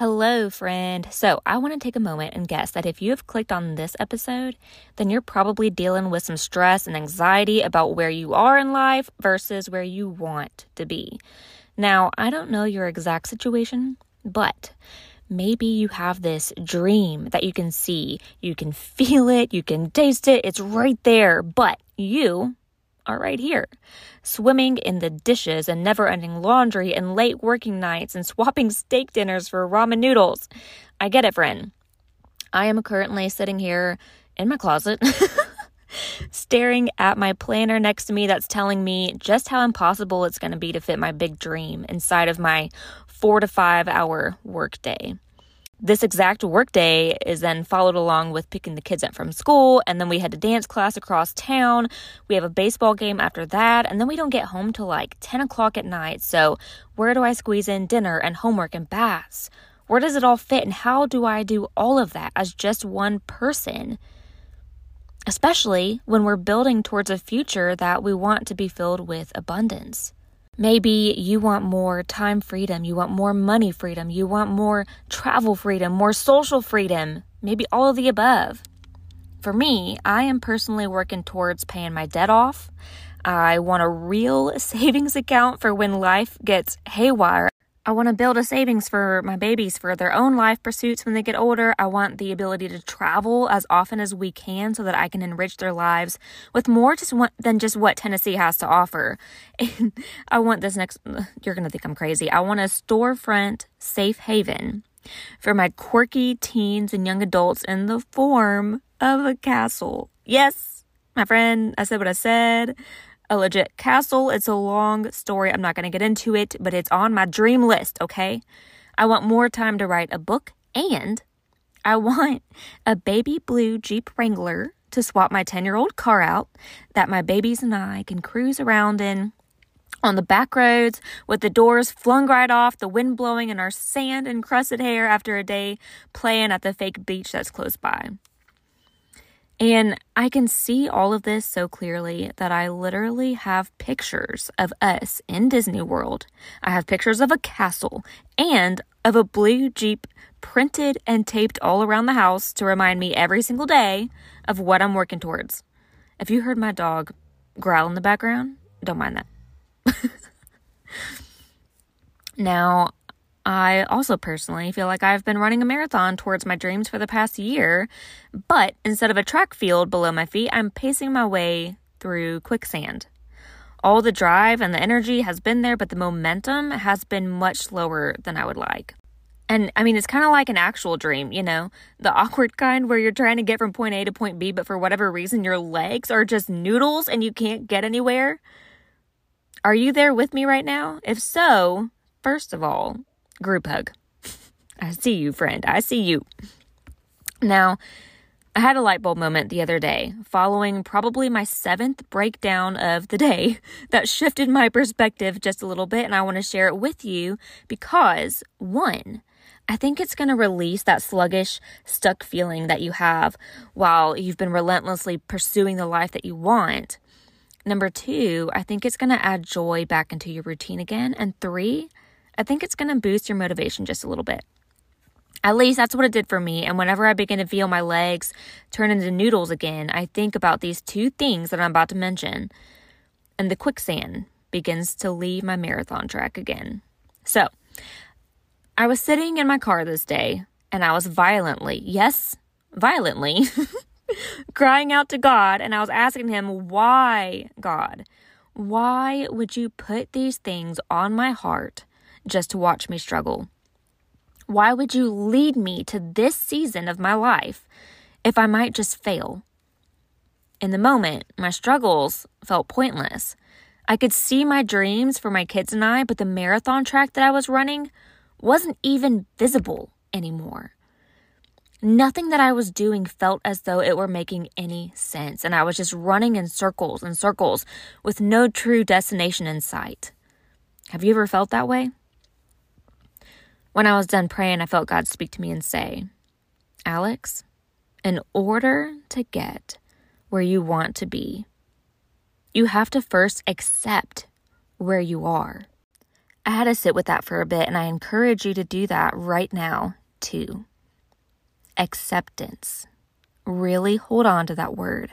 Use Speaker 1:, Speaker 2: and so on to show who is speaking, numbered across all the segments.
Speaker 1: Hello, friend. So, I want to take a moment and guess that if you have clicked on this episode, then you're probably dealing with some stress and anxiety about where you are in life versus where you want to be. Now, I don't know your exact situation, but maybe you have this dream that you can see, you can feel it, you can taste it, it's right there, but you are right here. Swimming in the dishes and never ending laundry and late working nights and swapping steak dinners for ramen noodles. I get it, friend. I am currently sitting here in my closet. staring at my planner next to me that's telling me just how impossible it's going to be to fit my big dream inside of my four to five hour workday. This exact workday is then followed along with picking the kids up from school, and then we head to dance class across town. We have a baseball game after that, and then we don't get home till like 10 o'clock at night. So, where do I squeeze in dinner and homework and baths? Where does it all fit, and how do I do all of that as just one person? Especially when we're building towards a future that we want to be filled with abundance. Maybe you want more time freedom, you want more money freedom, you want more travel freedom, more social freedom, maybe all of the above. For me, I am personally working towards paying my debt off. I want a real savings account for when life gets haywire. I want to build a savings for my babies for their own life pursuits when they get older. I want the ability to travel as often as we can so that I can enrich their lives with more just than just what Tennessee has to offer. And I want this next, you're going to think I'm crazy. I want a storefront safe haven for my quirky teens and young adults in the form of a castle. Yes, my friend, I said what I said a legit castle. It's a long story. I'm not going to get into it, but it's on my dream list, okay? I want more time to write a book and I want a baby blue Jeep Wrangler to swap my 10 year old car out that my babies and I can cruise around in on the back roads with the doors flung right off, the wind blowing in our sand encrusted hair after a day playing at the fake beach that's close by. And I can see all of this so clearly that I literally have pictures of us in Disney World. I have pictures of a castle and of a blue Jeep printed and taped all around the house to remind me every single day of what I'm working towards. If you heard my dog growl in the background, don't mind that. now, I also personally feel like I've been running a marathon towards my dreams for the past year, but instead of a track field below my feet, I'm pacing my way through quicksand. All the drive and the energy has been there, but the momentum has been much slower than I would like. And I mean, it's kind of like an actual dream, you know, the awkward kind where you're trying to get from point A to point B, but for whatever reason, your legs are just noodles and you can't get anywhere. Are you there with me right now? If so, first of all, Group hug. I see you, friend. I see you. Now, I had a light bulb moment the other day, following probably my seventh breakdown of the day, that shifted my perspective just a little bit, and I want to share it with you because, one, I think it's going to release that sluggish, stuck feeling that you have while you've been relentlessly pursuing the life that you want. Number two, I think it's going to add joy back into your routine again. And three, I think it's going to boost your motivation just a little bit. At least that's what it did for me. And whenever I begin to feel my legs turn into noodles again, I think about these two things that I'm about to mention. And the quicksand begins to leave my marathon track again. So, I was sitting in my car this day and I was violently, yes, violently, crying out to God. And I was asking Him, why, God? Why would you put these things on my heart just to watch me struggle? Why would you lead me to this season of my life if I might just fail? In the moment, my struggles felt pointless. I could see my dreams for my kids and I, but the marathon track that I was running wasn't even visible anymore. Nothing that I was doing felt as though it were making any sense, and I was just running in circles and circles with no true destination in sight. Have you ever felt that way? When I was done praying, I felt God speak to me and say, Alex, in order to get where you want to be, you have to first accept where you are. I had to sit with that for a bit, and I encourage you to do that right now, too. Acceptance. Really hold on to that word.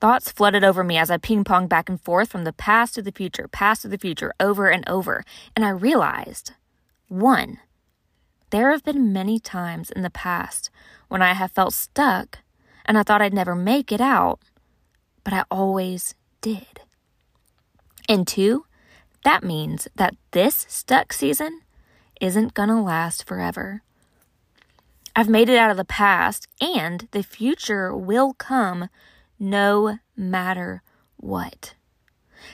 Speaker 1: Thoughts flooded over me as I ping ponged back and forth from the past to the future, past to the future, over and over. And I realized one, there have been many times in the past when I have felt stuck and I thought I'd never make it out, but I always did. And two, that means that this stuck season isn't to last forever. I've made it out of the past, and the future will come no matter what.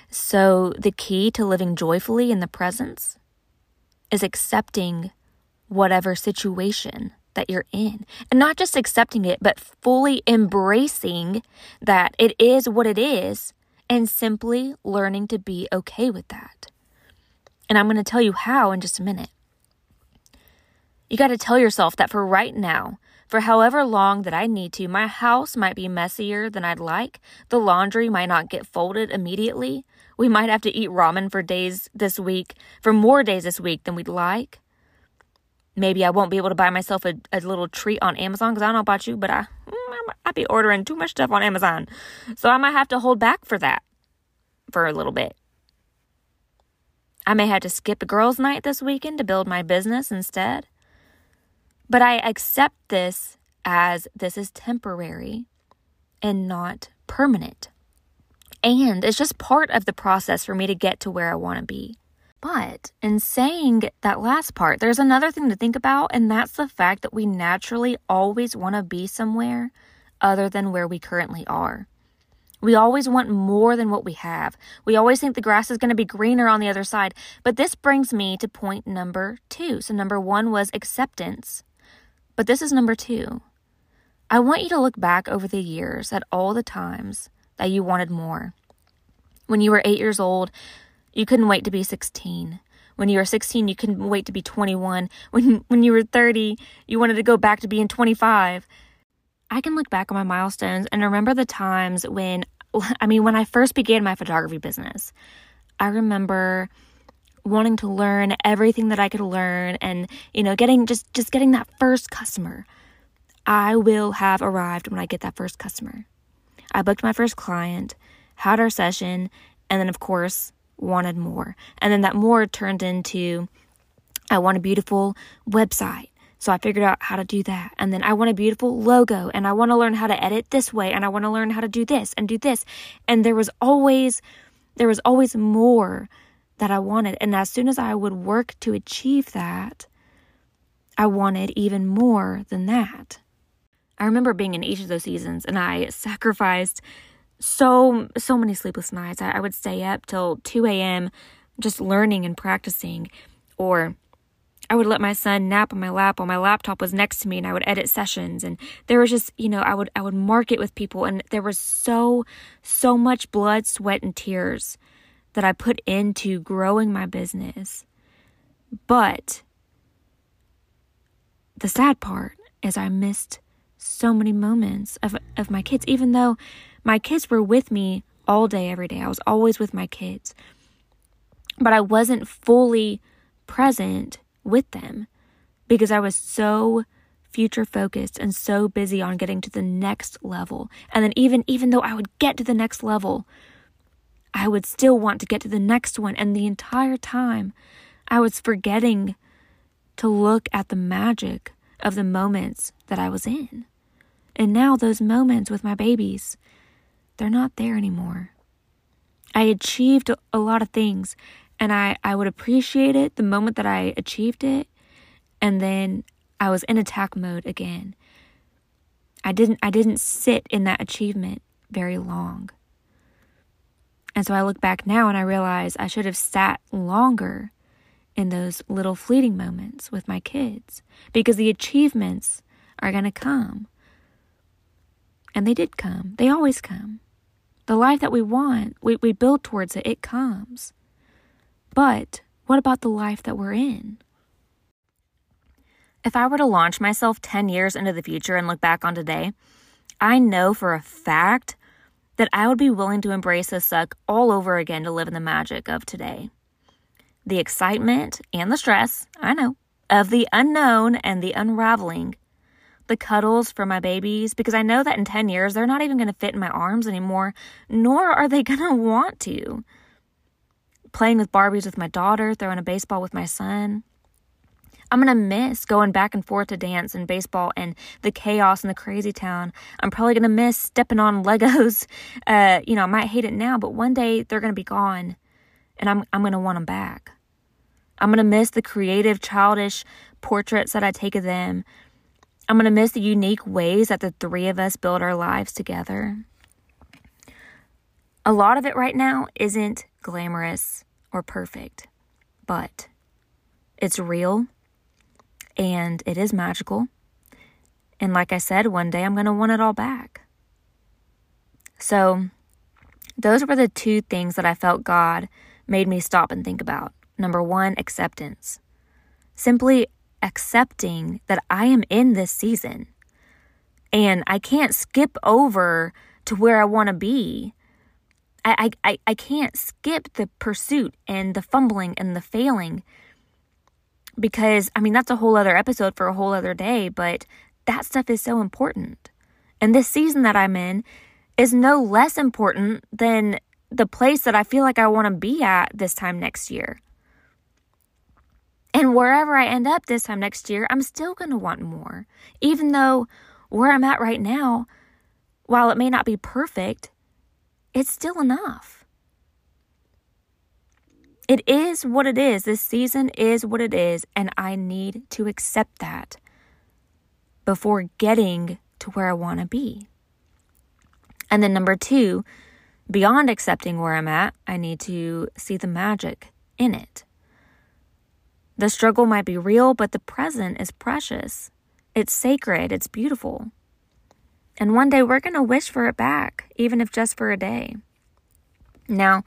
Speaker 1: So, the key to living joyfully in the presence is accepting whatever situation that you're in. And not just accepting it, but fully embracing that it is what it is and simply learning to be okay with that. And I'm going to tell you how in just a minute. You got to tell yourself that for right now, for however long that I need to, my house might be messier than I'd like. The laundry might not get folded immediately. We might have to eat ramen for days this week, for more days this week than we'd like. Maybe I won't be able to buy myself a, a little treat on Amazon because I don't know about you, but I, mm, I'd be ordering too much stuff on Amazon. So I might have to hold back for that for a little bit. I may have to skip a girls' night this weekend to build my business instead. But I accept this as this is temporary and not permanent. And it's just part of the process for me to get to where I want to be. But in saying that last part, there's another thing to think about, and that's the fact that we naturally always want to be somewhere other than where we currently are. We always want more than what we have. We always think the grass is going to be greener on the other side. But this brings me to point number two. So, number one was acceptance. But this is number two. I want you to look back over the years at all the times that you wanted more. When you were eight years old, you couldn't wait to be 16. When you were 16, you couldn't wait to be 21. When, when you were 30, you wanted to go back to being 25. I can look back on my milestones and remember the times when, I mean, when I first began my photography business. I remember wanting to learn everything that I could learn and, you know, getting just just getting that first customer. I will have arrived when I get that first customer. I booked my first client, had our session, and then of course, wanted more. And then that more turned into I want a beautiful website. So I figured out how to do that. And then I want a beautiful logo and I want to learn how to edit this way and I want to learn how to do this and do this. And there was always there was always more that I wanted. And as soon as I would work to achieve that, I wanted even more than that. I remember being in each of those seasons and I sacrificed so so many sleepless nights. I, I would stay up till 2 a.m. just learning and practicing. Or I would let my son nap on my lap while my laptop was next to me and I would edit sessions and there was just, you know, I would I would market with people and there was so so much blood, sweat and tears that I put into growing my business. But the sad part is I missed so many moments of, of my kids, even though my kids were with me all day, every day. I was always with my kids. But I wasn't fully present with them because I was so future focused and so busy on getting to the next level. And then even even though I would get to the next level, I would still want to get to the next one. And the entire time, I was forgetting to look at the magic of the moments that I was in. And now, those moments with my babies, they're not there anymore. I achieved a lot of things, and I, I would appreciate it the moment that I achieved it, and then I was in attack mode again. I didn't I didn't sit in that achievement very long. And so I look back now and I realize I should have sat longer in those little fleeting moments with my kids because the achievements are going to come. And they did come, they always come. The life that we want, we, we build towards it, it comes. But what about the life that we're in? If I were to launch myself 10 years into the future and look back on today, I know for a fact that I would be willing to embrace the suck all over again to live in the magic of today. the excitement and the stress, I know, of the unknown and the unraveling, the cuddles for my babies, because I know that in 10 years, they're not even going to fit in my arms anymore, nor are they going to want to. Playing with Barbies with my daughter, throwing a baseball with my son. I'm going to miss going back and forth to dance and baseball and the chaos and the crazy town. I'm probably going to miss stepping on Legos. Uh, you know, I might hate it now, but one day they're going to be gone and I'm, I'm going to want them back. I'm going to miss the creative, childish portraits that I take of them. I'm going to miss the unique ways that the three of us build our lives together. A lot of it right now isn't glamorous or perfect, but it's real and it is magical. And like I said, one day I'm going to want it all back. So, those were the two things that I felt God made me stop and think about. Number one, acceptance. Simply accepting that I am in this season and I can't skip over to where I want to be. I, I, I can't skip the pursuit and the fumbling and the failing because I mean that's a whole other episode for a whole other day, but that stuff is so important. And this season that I'm in is no less important than the place that I feel like I want to be at this time next year. And wherever I end up this time next year, I'm still going to want more. Even though where I'm at right now, while it may not be perfect, it's still enough. It is what it is. This season is what it is, and I need to accept that before getting to where I want to be. And then, number two, beyond accepting where I'm at, I need to see the magic in it. The struggle might be real, but the present is precious. It's sacred, it's beautiful. And one day we're going to wish for it back, even if just for a day. Now,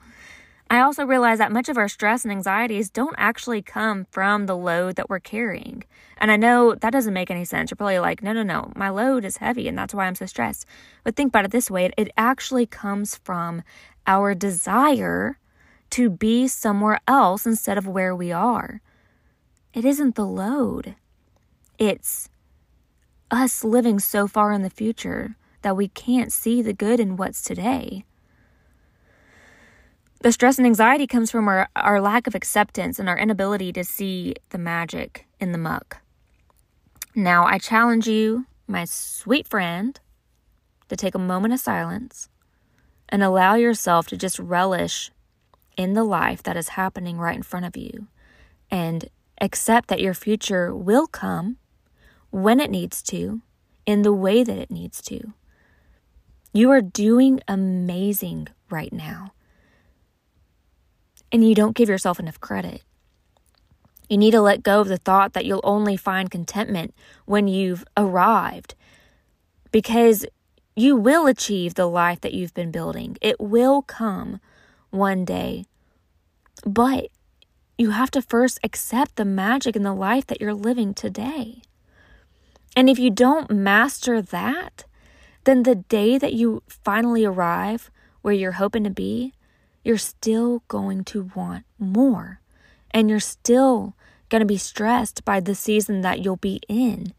Speaker 1: I also realize that much of our stress and anxieties don't actually come from the load that we're carrying. And I know that doesn't make any sense. You're probably like, no, no, no, my load is heavy and that's why I'm so stressed. But think about it this way it actually comes from our desire to be somewhere else instead of where we are. It isn't the load, it's us living so far in the future that we can't see the good in what's today. The stress and anxiety comes from our, our lack of acceptance and our inability to see the magic in the muck. Now, I challenge you, my sweet friend, to take a moment of silence and allow yourself to just relish in the life that is happening right in front of you and accept that your future will come when it needs to, in the way that it needs to. You are doing amazing right now and you don't give yourself enough credit. You need to let go of the thought that you'll only find contentment when you've arrived because you will achieve the life that you've been building. It will come one day. But you have to first accept the magic in the life that you're living today. And if you don't master that, then the day that you finally arrive where you're hoping to be, you're still going to want more. And you're still going to be stressed by the season that you'll be in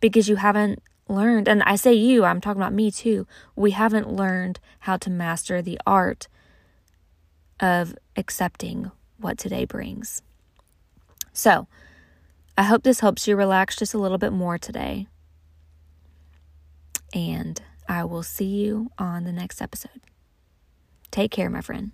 Speaker 1: because you haven't learned. And I say you, I'm talking about me too. We haven't learned how to master the art of accepting what today brings. So, I hope this helps you relax just a little bit more today. And I will see you on the next episode. Take care, my friend.